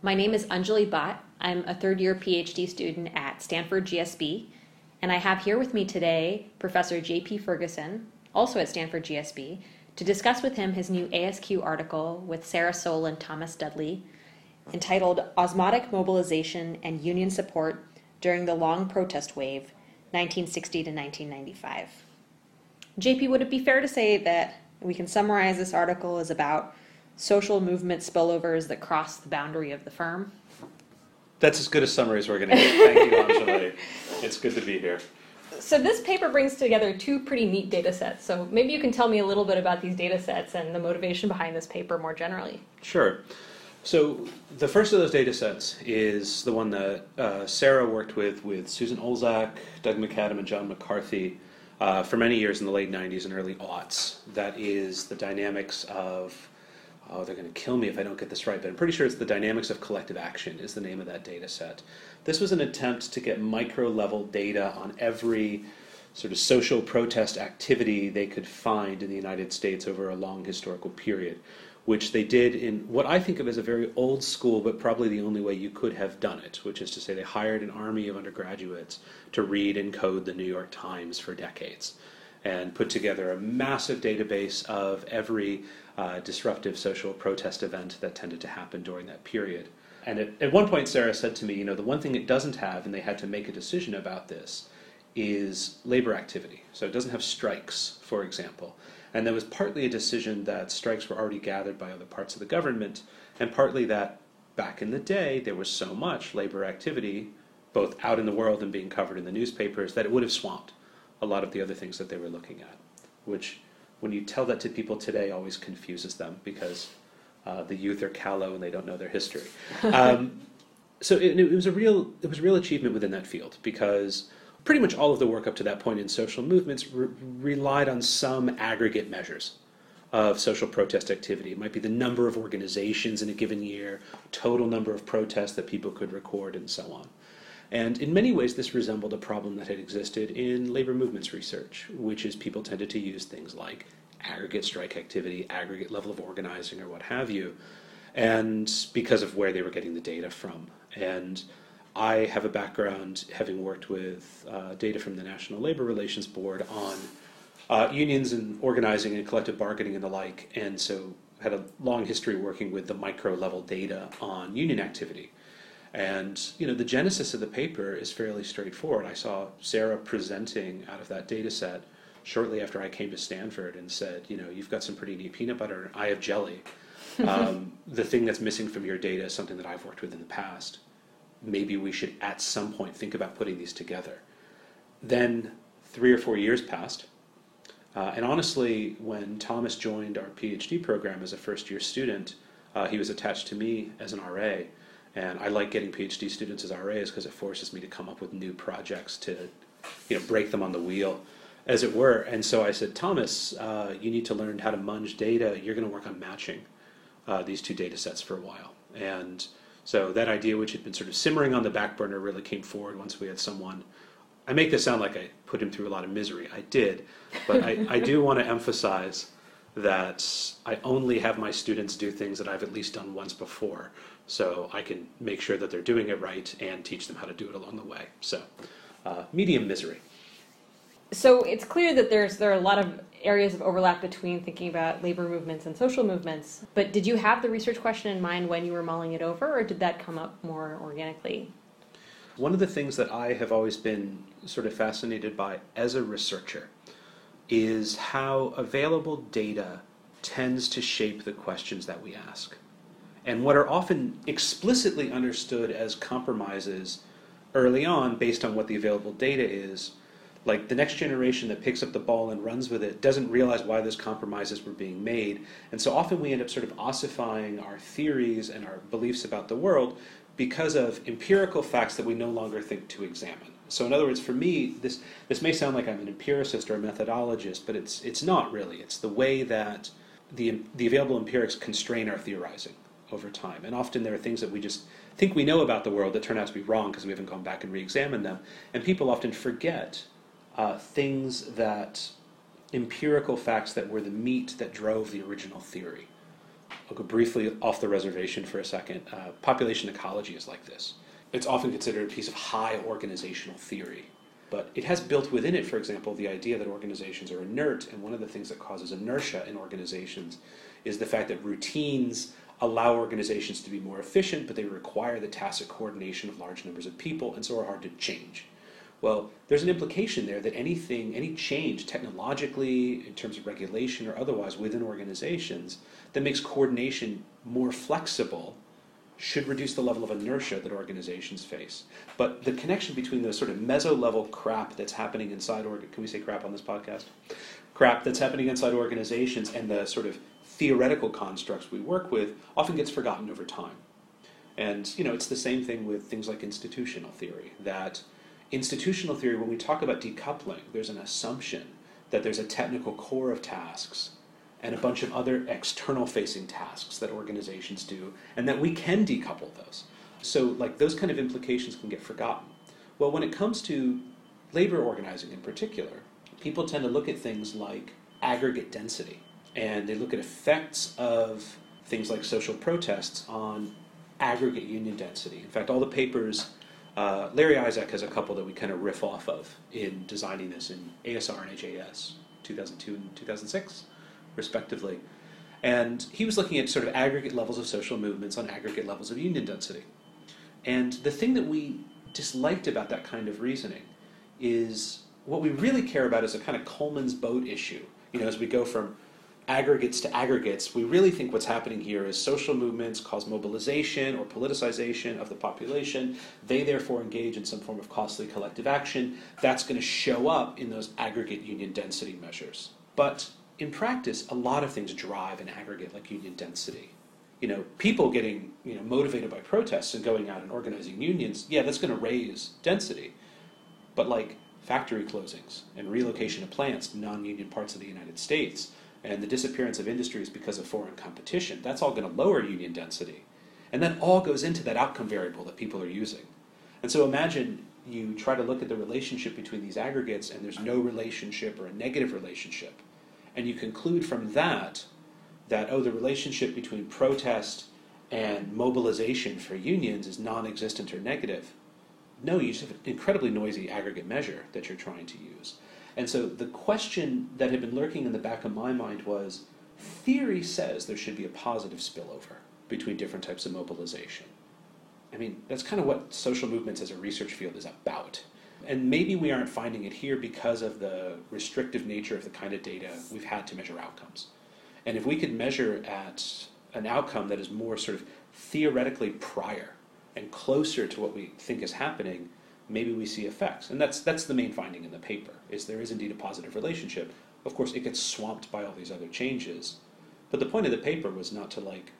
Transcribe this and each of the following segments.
My name is Anjali Bhatt. I'm a third year PhD student at Stanford GSB, and I have here with me today Professor J.P. Ferguson, also at Stanford GSB, to discuss with him his new ASQ article with Sarah Soule and Thomas Dudley entitled Osmotic Mobilization and Union Support During the Long Protest Wave, 1960 to 1995. JP, would it be fair to say that we can summarize this article as about social movement spillovers that cross the boundary of the firm? That's as good a summary as we're going to get. Thank you, Anjali. It's good to be here. So this paper brings together two pretty neat data sets. So maybe you can tell me a little bit about these data sets and the motivation behind this paper more generally. Sure. So the first of those data sets is the one that uh, Sarah worked with with Susan Olzak, Doug McAdam, and John McCarthy uh, for many years in the late 90s and early aughts. That is the dynamics of, oh, they're going to kill me if I don't get this right, but I'm pretty sure it's the dynamics of collective action is the name of that data set. This was an attempt to get micro level data on every sort of social protest activity they could find in the United States over a long historical period which they did in what I think of as a very old school, but probably the only way you could have done it, which is to say they hired an army of undergraduates to read and code the New York Times for decades and put together a massive database of every uh, disruptive social protest event that tended to happen during that period. And at, at one point, Sarah said to me, you know, the one thing it doesn't have, and they had to make a decision about this, is labor activity. So it doesn't have strikes, for example. And that was partly a decision that strikes were already gathered by other parts of the government, and partly that back in the day there was so much labor activity, both out in the world and being covered in the newspapers, that it would have swamped a lot of the other things that they were looking at. Which, when you tell that to people today, always confuses them because uh, the youth are callow and they don't know their history. Um, so it, it was a real it was a real achievement within that field because pretty much all of the work up to that point in social movements re- relied on some aggregate measures of social protest activity. It might be the number of organizations in a given year, total number of protests that people could record, and so on. And in many ways, this resembled a problem that had existed in labor movements research, which is people tended to use things like aggregate strike activity, aggregate level of organizing, or what have you, and because of where they were getting the data from. And I have a background having worked with uh, data from the National Labor Relations Board on uh, unions and organizing and collective bargaining and the like, and so had a long history working with the micro level data on union activity. And you know the genesis of the paper is fairly straightforward. I saw Sarah presenting out of that data set shortly after I came to Stanford and said, you know, you've got some pretty neat peanut butter. I have jelly. um, the thing that's missing from your data is something that I've worked with in the past maybe we should at some point think about putting these together. Then three or four years passed. Uh, and honestly, when Thomas joined our PhD program as a first year student, uh, he was attached to me as an RA. And I like getting PhD students as RAs because it forces me to come up with new projects to, you know, break them on the wheel, as it were. And so I said, Thomas, uh, you need to learn how to munge data. You're going to work on matching uh, these two data sets for a while. And so that idea, which had been sort of simmering on the back burner, really came forward once we had someone. I make this sound like I put him through a lot of misery. I did, but I, I do want to emphasize that I only have my students do things that I've at least done once before, so I can make sure that they're doing it right and teach them how to do it along the way. So, uh, medium misery. So it's clear that there's there are a lot of areas of overlap between thinking about labor movements and social movements. But did you have the research question in mind when you were mulling it over, or did that come up more organically? One of the things that I have always been sort of fascinated by as a researcher is how available data tends to shape the questions that we ask. And what are often explicitly understood as compromises early on based on what the available data is like the next generation that picks up the ball and runs with it doesn't realize why those compromises were being made. And so often we end up sort of ossifying our theories and our beliefs about the world because of empirical facts that we no longer think to examine. So in other words, for me, this this may sound like I'm an empiricist or a methodologist, but it's it's not really. It's the way that the the available empirics constrain our theorizing over time. And often there are things that we just think we know about the world that turn out to be wrong because we haven't gone back and re-examined them. And people often forget uh, things that empirical facts that were the meat that drove the original theory. I'll go briefly off the reservation for a second. Uh, population ecology is like this. It's often considered a piece of high organizational theory, but it has built within it, for example, the idea that organizations are inert, and one of the things that causes inertia in organizations is the fact that routines allow organizations to be more efficient, but they require the tacit coordination of large numbers of people, and so are hard to change. Well, there's an implication there that anything, any change technologically, in terms of regulation or otherwise within organizations, that makes coordination more flexible should reduce the level of inertia that organizations face. But the connection between the sort of meso level crap that's happening inside, org- can we say crap on this podcast? Crap that's happening inside organizations and the sort of theoretical constructs we work with often gets forgotten over time. And you know, it's the same thing with things like institutional theory. That institutional theory, when we talk about decoupling, there's an assumption that there's a technical core of tasks and a bunch of other external facing tasks that organizations do, and that we can decouple those. So, like, those kind of implications can get forgotten. Well, when it comes to labor organizing in particular, people tend to look at things like aggregate density, and they look at effects of things like social protests on aggregate union density. In fact, all the papers, uh, Larry Isaac has a couple that we kind of riff off of in designing this in ASR and AJS, 2002 and 2006 respectively. And he was looking at sort of aggregate levels of social movements on aggregate levels of union density. And the thing that we disliked about that kind of reasoning is what we really care about is a kind of Coleman's boat issue. You know, as we go from aggregates to aggregates, we really think what's happening here is social movements cause mobilization or politicization of the population. They therefore engage in some form of costly collective action. That's going to show up in those aggregate union density measures. But in practice, a lot of things drive an aggregate like union density. You know, people getting you know motivated by protests and going out and organizing unions, yeah, that's going to raise density. But like factory closings and relocation of plants to non-union parts of the United States and the disappearance of industries because of foreign competition, that's all going to lower union density. And that all goes into that outcome variable that people are using. And so imagine you try to look at the relationship between these aggregates and there's no relationship or a negative relationship and you conclude from that that, oh, the relationship between protest and mobilization for unions is non existent or negative. No, you just have an incredibly noisy aggregate measure that you're trying to use. And so the question that had been lurking in the back of my mind was theory says there should be a positive spillover between different types of mobilization. I mean, that's kind of what social movements as a research field is about. And maybe we aren't finding it here because of the restrictive nature of the kind of data we've had to measure outcomes. And if we could measure at an outcome that is more sort of theoretically prior and closer to what we think is happening, maybe we see effects. And that's that's the main finding in the paper, is there is indeed a positive relationship. Of course, it gets swamped by all these other changes. But the point of the paper was not to like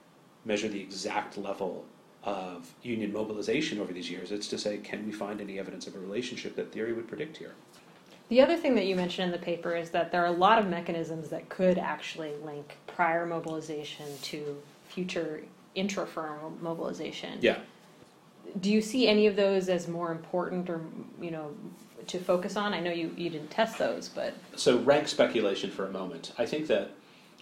measure the exact level of union mobilization over these years. It's to say, can we find any evidence of a relationship that theory would predict here? The other thing that you mentioned in the paper is that there are a lot of mechanisms that could actually link prior mobilization to future intra-firm mobilization. Yeah. Do you see any of those as more important or, you know, to focus on? I know you, you didn't test those, but. So, rank speculation for a moment. I think that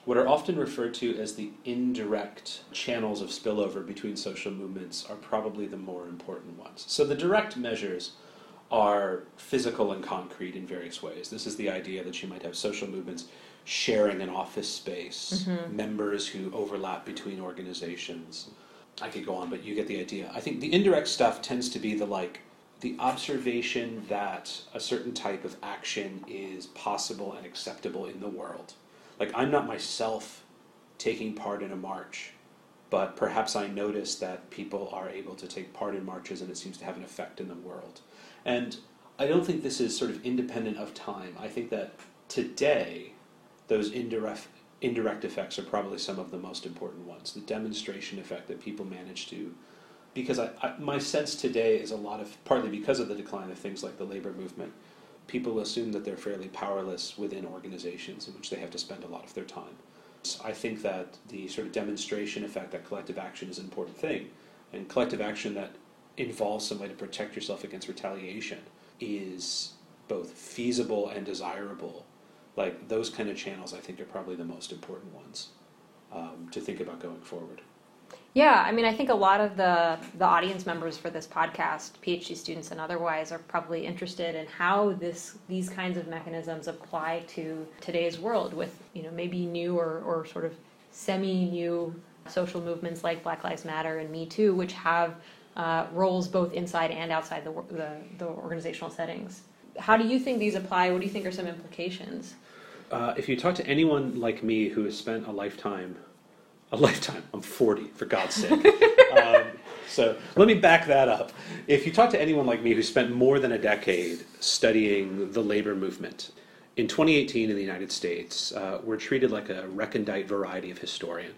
what are often referred to as the indirect channels of spillover between social movements are probably the more important ones. So the direct measures are physical and concrete in various ways. This is the idea that you might have social movements sharing an office space, mm-hmm. members who overlap between organizations. I could go on, but you get the idea. I think the indirect stuff tends to be the like the observation that a certain type of action is possible and acceptable in the world like I'm not myself taking part in a march, but perhaps I notice that people are able to take part in marches and it seems to have an effect in the world. And I don't think this is sort of independent of time. I think that today, those indirect indirect effects are probably some of the most important ones. The demonstration effect that people manage to, because I, I, my sense today is a lot of partly because of the decline of things like the labor movement people assume that they're fairly powerless within organizations in which they have to spend a lot of their time. So I think that the sort of demonstration effect that collective action is an important thing, and collective action that involves some way to protect yourself against retaliation is both feasible and desirable. Like those kind of channels, I think are probably the most important ones. um, to think about going forward. Yeah, I mean, I think a lot of the the audience members for this podcast, PhD students and otherwise, are probably interested in how this these kinds of mechanisms apply to today's world with you know maybe new or, or sort of semi new social movements like Black Lives Matter and Me Too, which have uh, roles both inside and outside the, the the organizational settings. How do you think these apply? What do you think are some implications? Uh, if you talk to anyone like me who has spent a lifetime a lifetime. I'm 40, for God's sake. um, so let me back that up. If you talk to anyone like me who spent more than a decade studying the labor movement, in 2018 in the United States, uh, we're treated like a recondite variety of historian.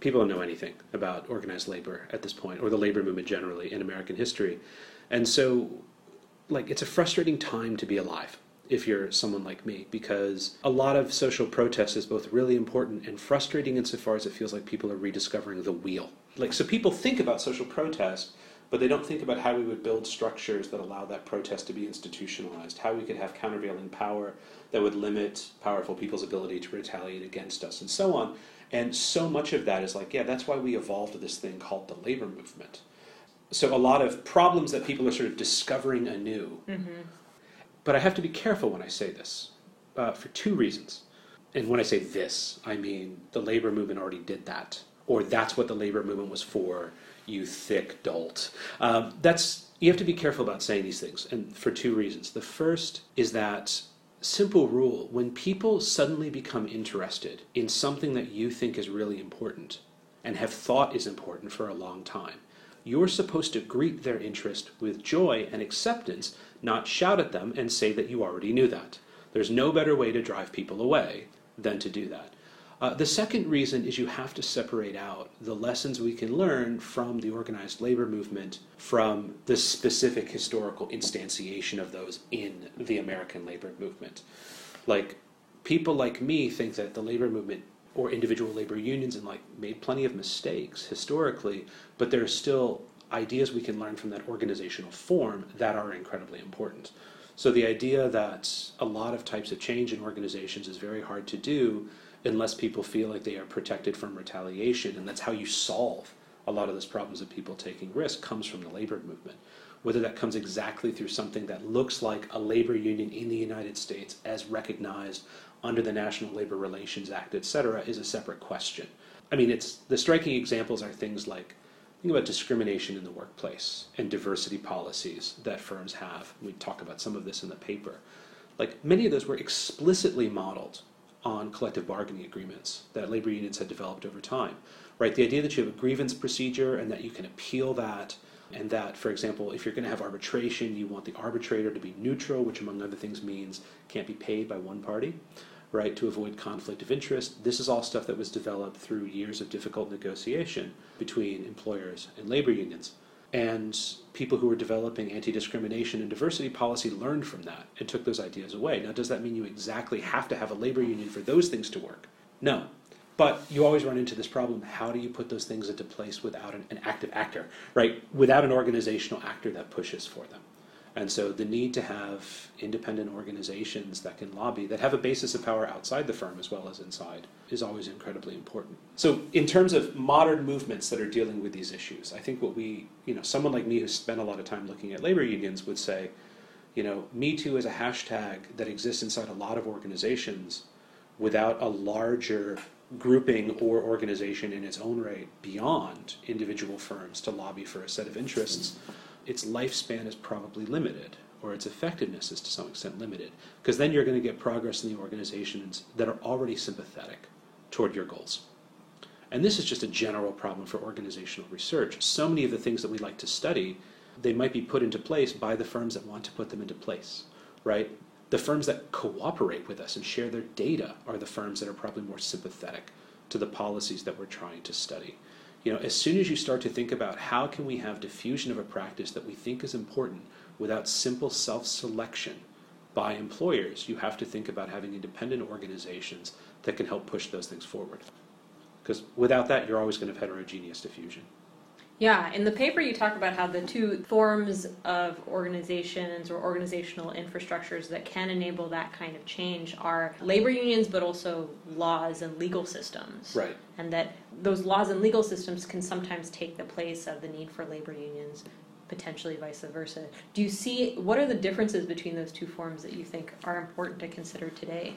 People don't know anything about organized labor at this point, or the labor movement generally in American history. And so, like, it's a frustrating time to be alive if you're someone like me, because a lot of social protest is both really important and frustrating insofar as it feels like people are rediscovering the wheel. Like, so people think about social protest, but they don't think about how we would build structures that allow that protest to be institutionalized, how we could have countervailing power that would limit powerful people's ability to retaliate against us, and so on. And so much of that is like, yeah, that's why we evolved this thing called the labor movement. So a lot of problems that people are sort of discovering anew mm-hmm but I have to be careful when I say this uh, for two reasons. And when I say this, I mean the labor movement already did that, or that's what the labor movement was for, you thick dolt. Um, that's you have to be careful about saying these things, and for two reasons. The first is that simple rule when people suddenly become interested in something that you think is really important and have thought is important for a long time, you're supposed to greet their interest with joy and acceptance not shout at them and say that you already knew that. There's no better way to drive people away than to do that. Uh, the second reason is you have to separate out the lessons we can learn from the organized labor movement from the specific historical instantiation of those in the American labor movement. Like, people like me think that the labor movement or individual labor unions and like made plenty of mistakes historically, but there's still ideas we can learn from that organizational form that are incredibly important. So the idea that a lot of types of change in organizations is very hard to do unless people feel like they are protected from retaliation, and that's how you solve a lot of those problems of people taking risk comes from the labor movement. Whether that comes exactly through something that looks like a labor union in the United States as recognized under the National Labor Relations Act, et cetera, is a separate question. I mean, it's the striking examples are things like Think about discrimination in the workplace and diversity policies that firms have. We talk about some of this in the paper. Like many of those were explicitly modeled on collective bargaining agreements that labor unions had developed over time. Right? The idea that you have a grievance procedure and that you can appeal that and that, for example, if you're going to have arbitration, you want the arbitrator to be neutral, which among other things means can't be paid by one party right, to avoid conflict of interest. This is all stuff that was developed through years of difficult negotiation between employers and labor unions. And people who were developing anti discrimination and diversity policy learned from that and took those ideas away. Now, does that mean you exactly have to have a labor union for those things to work? No. But you always run into this problem how do you put those things into place without an, an active actor, right? Without an organizational actor that pushes for them. And so the need to have independent organizations that can lobby, that have a basis of power outside the firm as well as inside, is always incredibly important. So in terms of modern movements that are dealing with these issues, I think what we, you know, someone like me who spent a lot of time looking at labor unions would say, you know, Me Too is a hashtag that exists inside a lot of organizations without a larger grouping or organization in its own right beyond individual firms to lobby for a set of interests its lifespan is probably limited or its effectiveness is to some extent limited because then you're going to get progress in the organizations that are already sympathetic toward your goals. And this is just a general problem for organizational research. So many of the things that we like to study, they might be put into place by the firms that want to put them into place, right? The firms that cooperate with us and share their data are the firms that are probably more sympathetic to the policies that we're trying to study you know, as soon as you start to think about how can we have diffusion of a practice that we think is important without simple self-selection by employers, you have to think about having independent organizations that can help push those things forward. Because without that, you're always going to have heterogeneous diffusion. Yeah, in the paper you talk about how the two forms of organizations or organizational infrastructures that can enable that kind of change are labor unions, but also laws and legal systems. Right. And that those laws and legal systems can sometimes take the place of the need for labor unions, potentially vice versa. Do you see what are the differences between those two forms that you think are important to consider today?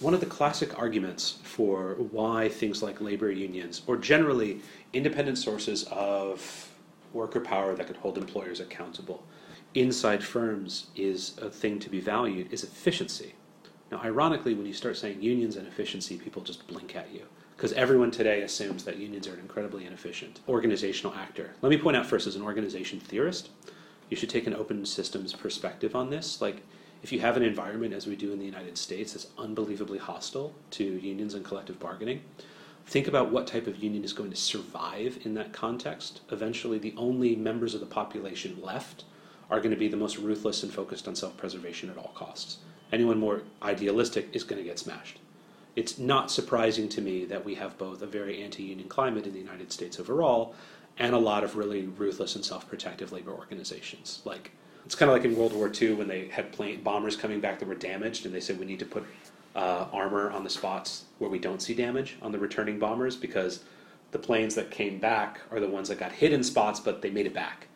One of the classic arguments for why things like labor unions, or generally independent sources of worker power that could hold employers accountable inside firms, is a thing to be valued, is efficiency. Now, ironically, when you start saying unions and efficiency, people just blink at you because everyone today assumes that unions are an incredibly inefficient organizational actor. Let me point out first, as an organization theorist, you should take an open systems perspective on this. Like, if you have an environment, as we do in the United States, that's unbelievably hostile to unions and collective bargaining, think about what type of union is going to survive in that context. Eventually, the only members of the population left are going to be the most ruthless and focused on self preservation at all costs. Anyone more idealistic is going to get smashed. It's not surprising to me that we have both a very anti union climate in the United States overall and a lot of really ruthless and self protective labor organizations like it's kind of like in World War II when they had plane bombers coming back that were damaged, and they said we need to put uh, armor on the spots where we don't see damage on the returning bombers because the planes that came back are the ones that got hit in spots, but they made it back.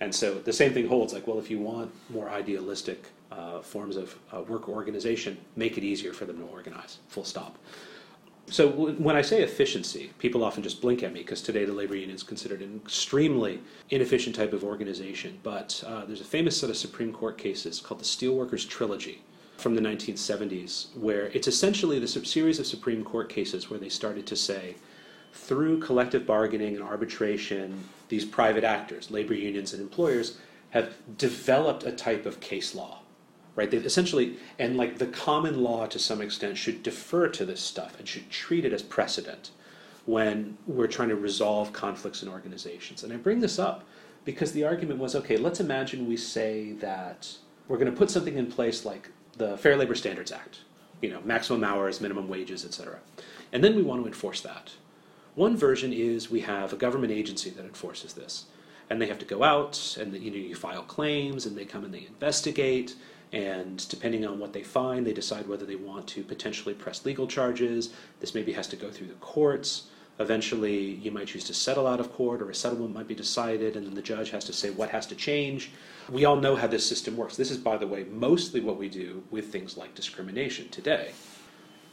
And so the same thing holds. Like, well, if you want more idealistic uh, forms of uh, work organization, make it easier for them to organize. Full stop. So when I say efficiency, people often just blink at me because today the labor union is considered an extremely inefficient type of organization. But uh, there's a famous set of Supreme Court cases called the Steelworkers Trilogy from the 1970s, where it's essentially the series of Supreme Court cases where they started to say, through collective bargaining and arbitration, these private actors, labor unions and employers, have developed a type of case law right? They've essentially, and like the common law to some extent should defer to this stuff and should treat it as precedent when we're trying to resolve conflicts in organizations. And I bring this up because the argument was okay, let's imagine we say that we're going to put something in place like the Fair Labor Standards Act, you know, maximum hours, minimum wages, etc. And then we want to enforce that. One version is we have a government agency that enforces this. And they have to go out and you know you file claims and they come and they investigate and depending on what they find, they decide whether they want to potentially press legal charges. This maybe has to go through the courts. Eventually, you might choose to settle out of court, or a settlement might be decided, and then the judge has to say what has to change. We all know how this system works. This is, by the way, mostly what we do with things like discrimination today.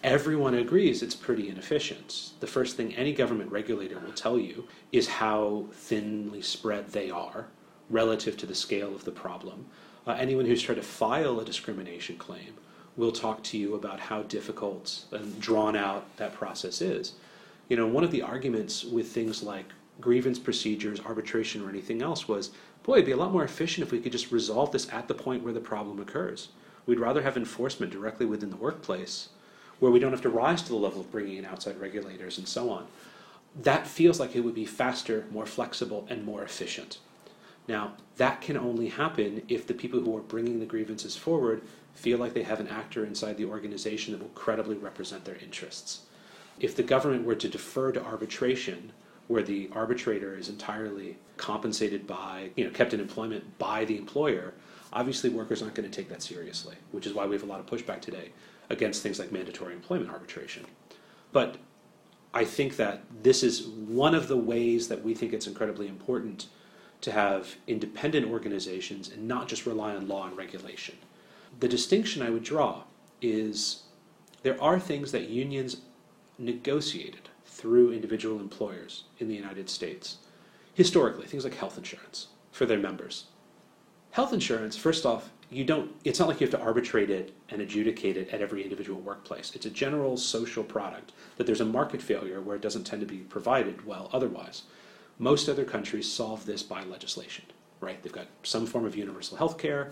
Everyone agrees it's pretty inefficient. The first thing any government regulator will tell you is how thinly spread they are relative to the scale of the problem uh, anyone who's tried to file a discrimination claim will talk to you about how difficult and drawn out that process is. You know, one of the arguments with things like grievance procedures, arbitration, or anything else was boy, it'd be a lot more efficient if we could just resolve this at the point where the problem occurs. We'd rather have enforcement directly within the workplace where we don't have to rise to the level of bringing in outside regulators and so on. That feels like it would be faster, more flexible, and more efficient. Now, that can only happen if the people who are bringing the grievances forward feel like they have an actor inside the organization that will credibly represent their interests. If the government were to defer to arbitration, where the arbitrator is entirely compensated by, you know, kept in employment by the employer, obviously workers aren't going to take that seriously, which is why we have a lot of pushback today against things like mandatory employment arbitration. But I think that this is one of the ways that we think it's incredibly important to have independent organizations and not just rely on law and regulation. The distinction I would draw is there are things that unions negotiated through individual employers in the United States. Historically, things like health insurance for their members. Health insurance, first off, you don't it's not like you have to arbitrate it and adjudicate it at every individual workplace. It's a general social product that there's a market failure where it doesn't tend to be provided well otherwise. Most other countries solve this by legislation, right? They've got some form of universal health care.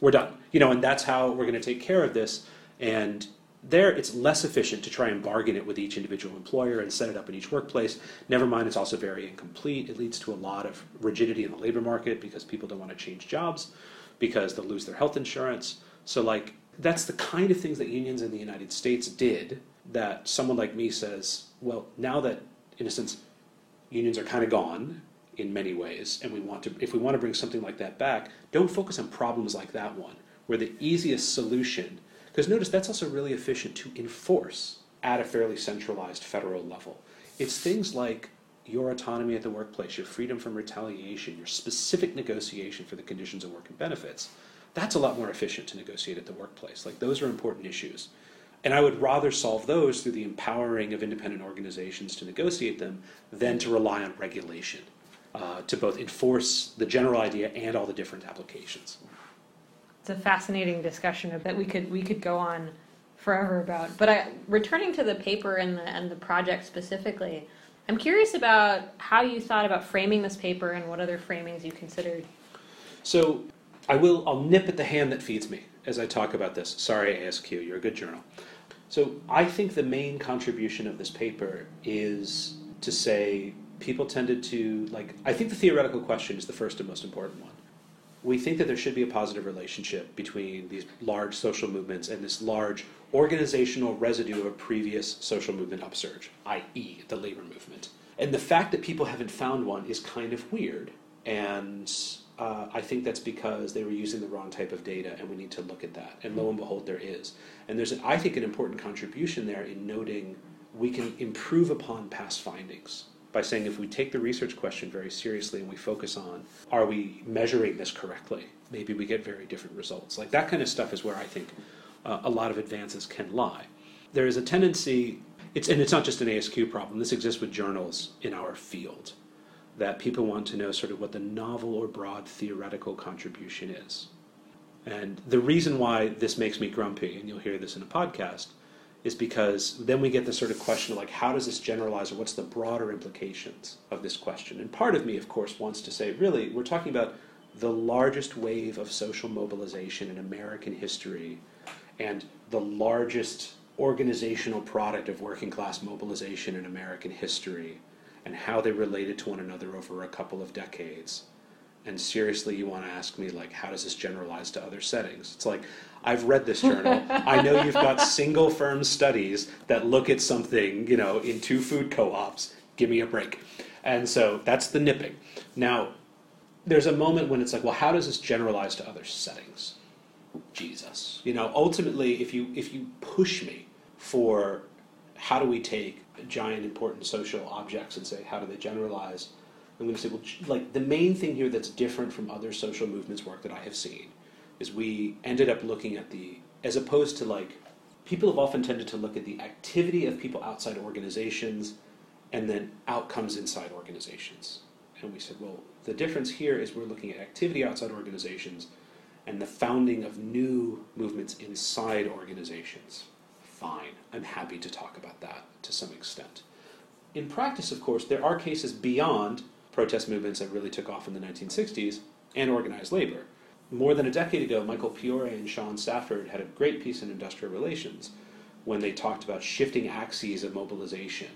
We're done. You know, and that's how we're going to take care of this. And there, it's less efficient to try and bargain it with each individual employer and set it up in each workplace. Never mind, it's also very incomplete. It leads to a lot of rigidity in the labor market because people don't want to change jobs because they'll lose their health insurance. So, like, that's the kind of things that unions in the United States did that someone like me says, well, now that, in a sense, unions are kind of gone in many ways, and we want to, if we want to bring something like that back, don't focus on problems like that one, where the easiest solution, because notice that's also really efficient to enforce at a fairly centralized federal level. It's things like your autonomy at the workplace, your freedom from retaliation, your specific negotiation for the conditions of work and benefits. That's a lot more efficient to negotiate at the workplace. Like those are important issues. And I would rather solve those through the empowering of independent organizations to negotiate them than to rely on regulation uh, to both enforce the general idea and all the different applications. It's a fascinating discussion that we could we could go on forever about. But I, returning to the paper and the and the project specifically, I'm curious about how you thought about framing this paper and what other framings you considered. So I will I'll nip at the hand that feeds me as I talk about this. Sorry, ASQ, you're a good journal. So I think the main contribution of this paper is to say people tended to like I think the theoretical question is the first and most important one. We think that there should be a positive relationship between these large social movements and this large organizational residue of a previous social movement upsurge, i.e., the labor movement. And the fact that people haven't found one is kind of weird. And uh, I think that's because they were using the wrong type of data, and we need to look at that. And lo and behold, there is. And there's, an, I think, an important contribution there in noting we can improve upon past findings by saying if we take the research question very seriously and we focus on are we measuring this correctly, maybe we get very different results. Like that kind of stuff is where I think uh, a lot of advances can lie. There is a tendency, it's, and it's not just an ASQ problem, this exists with journals in our field, that people want to know sort of what the novel or broad theoretical contribution is. And the reason why this makes me grumpy, and you'll hear this in a podcast, is because then we get the sort of question of like how does this generalize or what's the broader implications of this question and part of me of course wants to say really we're talking about the largest wave of social mobilization in american history and the largest organizational product of working class mobilization in american history and how they related to one another over a couple of decades and seriously you want to ask me like how does this generalize to other settings it's like I've read this journal. I know you've got single firm studies that look at something, you know, in two food co-ops. Give me a break. And so that's the nipping. Now, there's a moment when it's like, well, how does this generalize to other settings? Jesus. You know, ultimately, if you if you push me for how do we take giant important social objects and say how do they generalize, I'm going to say, well, like the main thing here that's different from other social movements work that I have seen is we ended up looking at the as opposed to like people have often tended to look at the activity of people outside organizations and then outcomes inside organizations. And we said, well, the difference here is we're looking at activity outside organizations and the founding of new movements inside organizations. Fine, I'm happy to talk about that to some extent. In practice, of course, there are cases beyond protest movements that really took off in the 1960s and organized labor more than a decade ago, Michael Piore and Sean Safford had a great piece in Industrial Relations when they talked about shifting axes of mobilization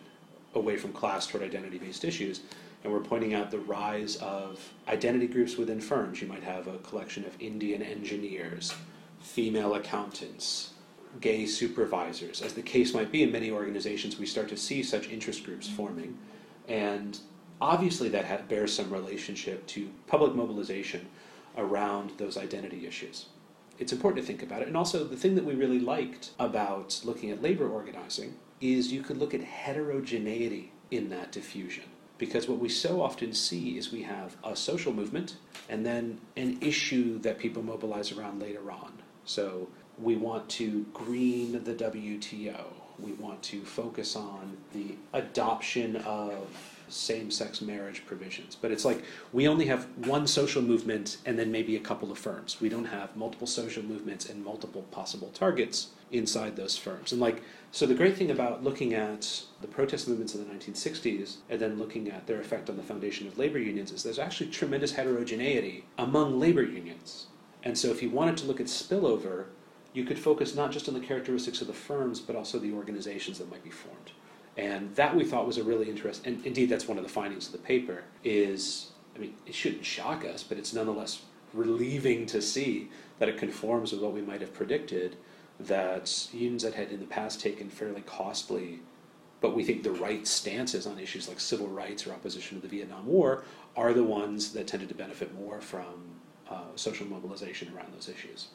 away from class toward identity based issues. And we're pointing out the rise of identity groups within firms. You might have a collection of Indian engineers, female accountants, gay supervisors. As the case might be in many organizations, we start to see such interest groups mm-hmm. forming. And obviously, that bears some relationship to public mobilization around those identity issues. It's important to think about it. And also, the thing that we really liked about looking at labor organizing is you could look at heterogeneity in that diffusion. Because what we so often see is we have a social movement and then an issue that people mobilize around later on. So we want to green the WTO. We want to focus on the adoption of same sex marriage provisions. But it's like we only have one social movement and then maybe a couple of firms. We don't have multiple social movements and multiple possible targets inside those firms. And like, so the great thing about looking at the protest movements in the 1960s and then looking at their effect on the foundation of labor unions is there's actually tremendous heterogeneity among labor unions. And so if you wanted to look at spillover, you could focus not just on the characteristics of the firms, but also the organizations that might be formed. And that we thought was a really interesting, and indeed that's one of the findings of the paper, is, I mean, it shouldn't shock us, but it's nonetheless relieving to see that it conforms with what we might have predicted, that unions that had in the past taken fairly costly but we think the right stances on issues like civil rights or opposition to the Vietnam War are the ones that tended to benefit more from uh, social mobilization around those issues.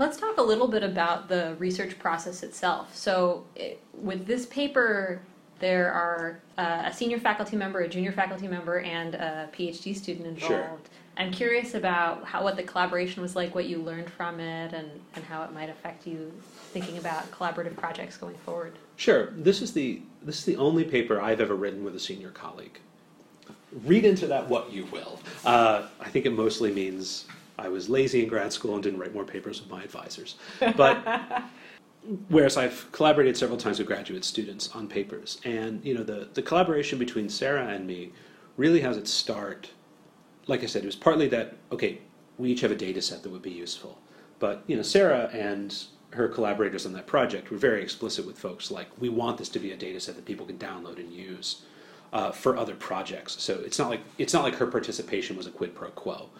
Let's talk a little bit about the research process itself. So, it, with this paper, there are uh, a senior faculty member, a junior faculty member, and a PhD student involved. Sure. I'm curious about how what the collaboration was like, what you learned from it, and, and how it might affect you thinking about collaborative projects going forward. Sure. This is the this is the only paper I've ever written with a senior colleague. Read into that what you will. Uh, I think it mostly means I was lazy in grad school and didn't write more papers with my advisors. But whereas I've collaborated several times with graduate students on papers, and you know the the collaboration between Sarah and me really has its start. Like I said, it was partly that okay, we each have a data set that would be useful, but you know Sarah and her collaborators on that project were very explicit with folks like we want this to be a data set that people can download and use uh, for other projects. So it's not like it's not like her participation was a quid pro quo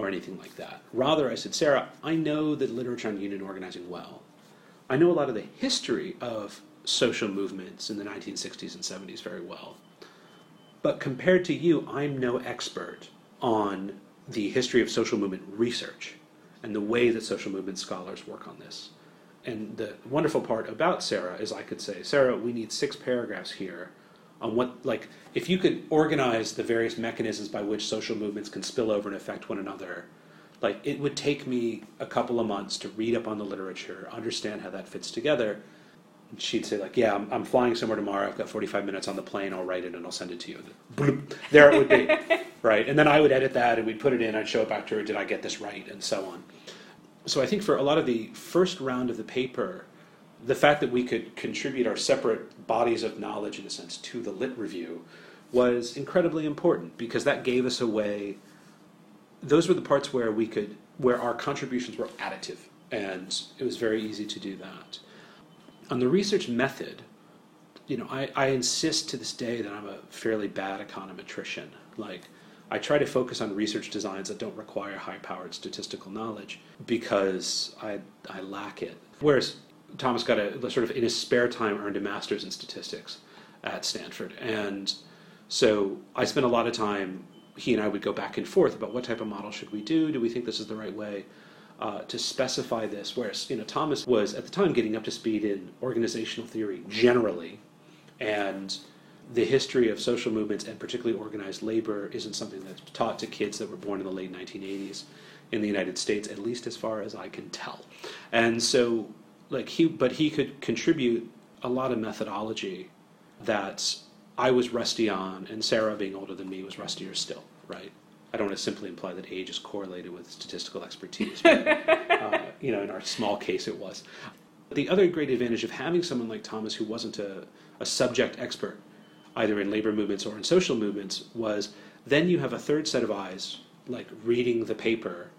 or anything like that. Rather, I said, Sarah, I know the literature on union organizing well. I know a lot of the history of social movements in the 1960s and 70s very well. But compared to you, I'm no expert on the history of social movement research and the way that social movement scholars work on this. And the wonderful part about Sarah is I could say, Sarah, we need six paragraphs here on what, like, if you could organize the various mechanisms by which social movements can spill over and affect one another, like, it would take me a couple of months to read up on the literature, understand how that fits together. And she'd say, like, yeah, I'm, I'm flying somewhere tomorrow. I've got 45 minutes on the plane. I'll write it and I'll send it to you. Bloop, there it would be, right? And then I would edit that and we'd put it in. I'd show it back to her. Did I get this right? And so on. So I think for a lot of the first round of the paper, the fact that we could contribute our separate bodies of knowledge, in a sense, to the lit review was incredibly important because that gave us a way. Those were the parts where we could, where our contributions were additive, and it was very easy to do that. On the research method, you know, I, I insist to this day that I'm a fairly bad econometrician. Like, I try to focus on research designs that don't require high-powered statistical knowledge because I, I lack it. Whereas Thomas got a sort of in his spare time earned a master's in statistics at Stanford, and so I spent a lot of time. He and I would go back and forth about what type of model should we do. Do we think this is the right way uh, to specify this? Whereas you know Thomas was at the time getting up to speed in organizational theory generally, and the history of social movements and particularly organized labor isn't something that's taught to kids that were born in the late 1980s in the United States, at least as far as I can tell. And so like he but he could contribute a lot of methodology that I was rusty on, and Sarah, being older than me, was rustier still. Right? I don't want to simply imply that age is correlated with statistical expertise. But, uh, you know, in our small case, it was. The other great advantage of having someone like Thomas, who wasn't a, a subject expert, either in labor movements or in social movements, was then you have a third set of eyes, like reading the paper,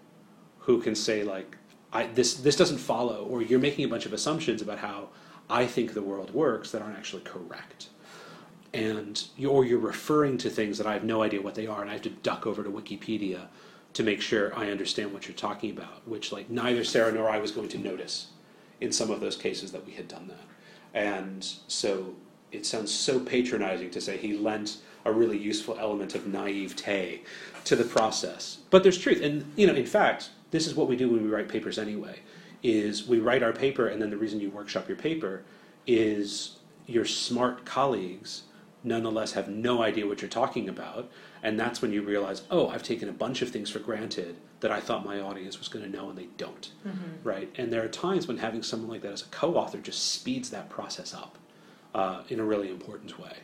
who can say like, I, this this doesn't follow, or you're making a bunch of assumptions about how I think the world works that aren't actually correct, and you, or you're referring to things that I have no idea what they are, and I have to duck over to Wikipedia to make sure I understand what you're talking about, which like neither Sarah nor I was going to notice in some of those cases that we had done that, and so it sounds so patronizing to say he lent a really useful element of naivete to the process, but there's truth, and you know, in fact this is what we do when we write papers anyway is we write our paper and then the reason you workshop your paper is your smart colleagues nonetheless have no idea what you're talking about and that's when you realize oh i've taken a bunch of things for granted that i thought my audience was going to know and they don't mm-hmm. right and there are times when having someone like that as a co-author just speeds that process up uh, in a really important way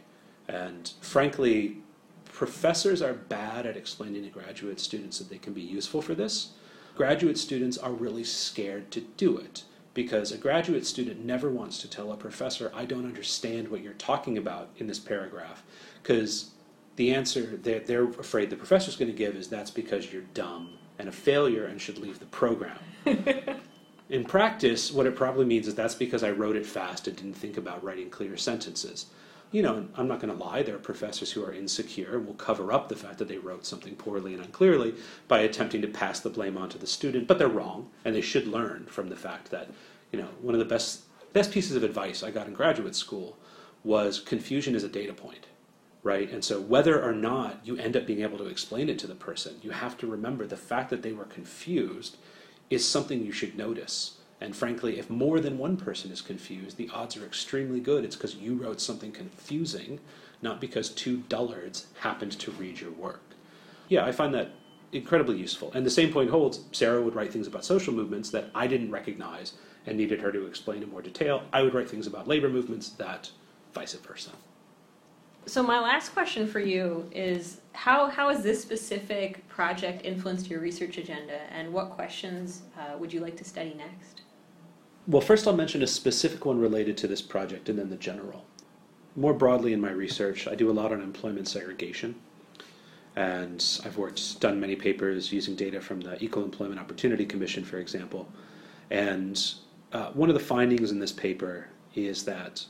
and frankly professors are bad at explaining to graduate students that they can be useful for this graduate students are really scared to do it because a graduate student never wants to tell a professor, I don't understand what you're talking about in this paragraph. Because the answer that they're afraid the professor's going to give is that's because you're dumb and a failure and should leave the program. in practice, what it probably means is that's because I wrote it fast and didn't think about writing clear sentences you know, I'm not going to lie, there are professors who are insecure and will cover up the fact that they wrote something poorly and unclearly by attempting to pass the blame onto the student, but they're wrong, and they should learn from the fact that, you know, one of the best best pieces of advice I got in graduate school was confusion is a data point, right? And so whether or not you end up being able to explain it to the person, you have to remember the fact that they were confused is something you should notice. And frankly, if more than one person is confused, the odds are extremely good it's because you wrote something confusing, not because two dullards happened to read your work. Yeah, I find that incredibly useful. And the same point holds Sarah would write things about social movements that I didn't recognize and needed her to explain in more detail. I would write things about labor movements that vice versa. So my last question for you is how, how has this specific project influenced your research agenda and what questions uh, would you like to study next? Well, first I'll mention a specific one related to this project and then the general. More broadly in my research, I do a lot on employment segregation. And I've worked, done many papers using data from the Equal Employment Opportunity Commission, for example. And uh, one of the findings in this paper is that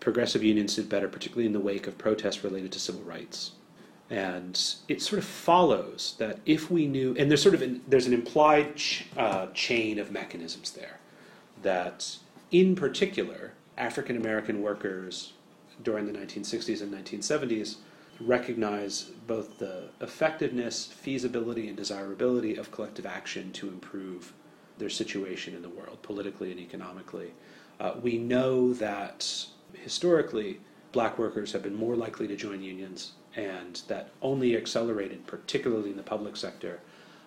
progressive unions did better, particularly in the wake of protests related to civil rights. And it sort of follows that if we knew, and there's sort of an, there's an implied ch- uh, chain of mechanisms there that, in particular, African American workers during the 1960s and 1970s recognize both the effectiveness, feasibility, and desirability of collective action to improve their situation in the world, politically and economically. Uh, we know that historically, black workers have been more likely to join unions, and that only accelerated, particularly in the public sector,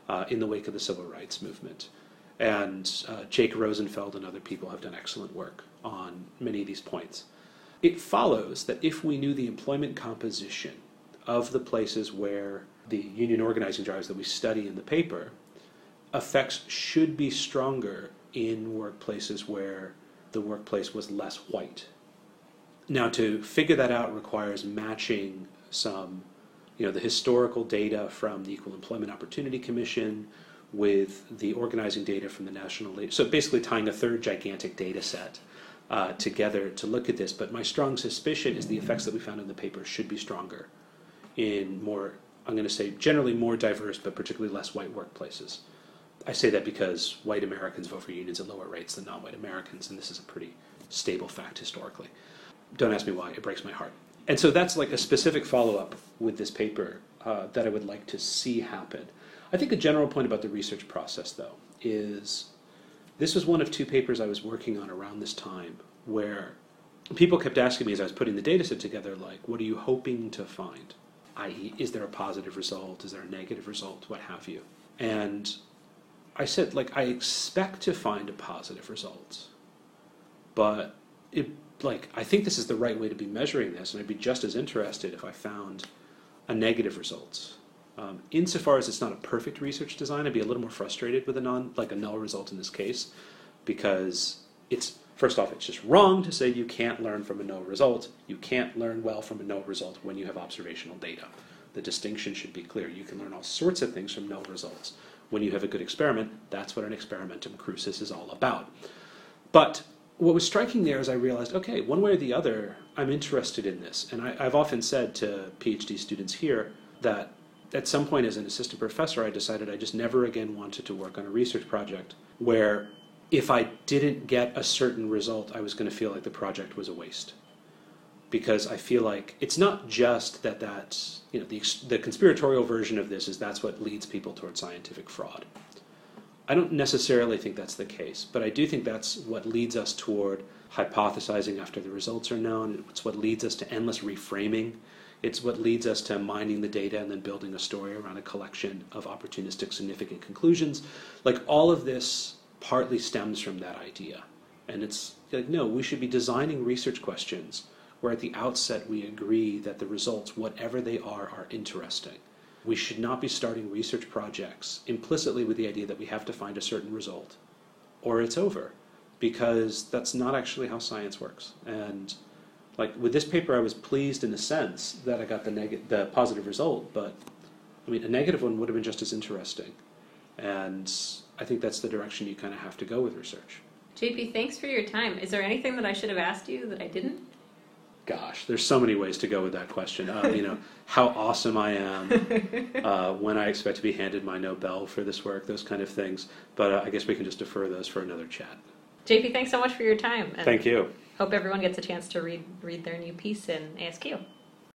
uh, in the wake of the civil rights movement. And uh, Jake Rosenfeld and other people have done excellent work on many of these points. It follows that if we knew the employment composition of the places where the union organizing drives that we study in the paper, effects should be stronger in workplaces where the workplace was less white. Now, to figure that out requires matching some, you know, the historical data from the Equal Employment Opportunity Commission with the organizing data from the National Labor. So basically, tying a third gigantic data set uh, together to look at this. But my strong suspicion is the effects that we found in the paper should be stronger in more, I'm going to say, generally more diverse, but particularly less white workplaces. I say that because white Americans vote for unions at lower rates than non white Americans, and this is a pretty stable fact historically. Don't ask me why, it breaks my heart. And so that's like a specific follow up with this paper uh, that I would like to see happen. I think a general point about the research process, though, is this was one of two papers I was working on around this time where people kept asking me as I was putting the data set together, like, what are you hoping to find? i.e., is there a positive result? Is there a negative result? What have you? And I said, like, I expect to find a positive result, but it, like, I think this is the right way to be measuring this, and I'd be just as interested if I found a negative result. Um, insofar as it's not a perfect research design, I'd be a little more frustrated with a non, like a null result in this case, because it's first off, it's just wrong to say you can't learn from a null result. You can't learn well from a null result when you have observational data. The distinction should be clear. You can learn all sorts of things from null results. When you have a good experiment, that's what an experimentum crucis is all about. But what was striking there is I realized, okay, one way or the other, I'm interested in this. And I, I've often said to PhD students here that at some point as an assistant professor, I decided I just never again wanted to work on a research project where if I didn't get a certain result, I was going to feel like the project was a waste. Because I feel like it's not just that that's, you know, the, the conspiratorial version of this is that's what leads people towards scientific fraud. I don't necessarily think that's the case, but I do think that's what leads us toward hypothesizing after the results are known. It's what leads us to endless reframing. It's what leads us to mining the data and then building a story around a collection of opportunistic significant conclusions. Like all of this partly stems from that idea. And it's like, no, we should be designing research questions where at the outset we agree that the results, whatever they are, are interesting. We should not be starting research projects implicitly with the idea that we have to find a certain result or it's over because that's not actually how science works. And like with this paper, I was pleased in a sense that I got the neg- the positive result, but I mean, a negative one would have been just as interesting. And I think that's the direction you kind of have to go with research. JP, thanks for your time. Is there anything that I should have asked you that I didn't? Gosh, there's so many ways to go with that question. Uh, you know, how awesome I am, uh, when I expect to be handed my Nobel for this work, those kind of things. But uh, I guess we can just defer those for another chat. JP, thanks so much for your time. and Thank you. Hope everyone gets a chance to read read their new piece in ASQ.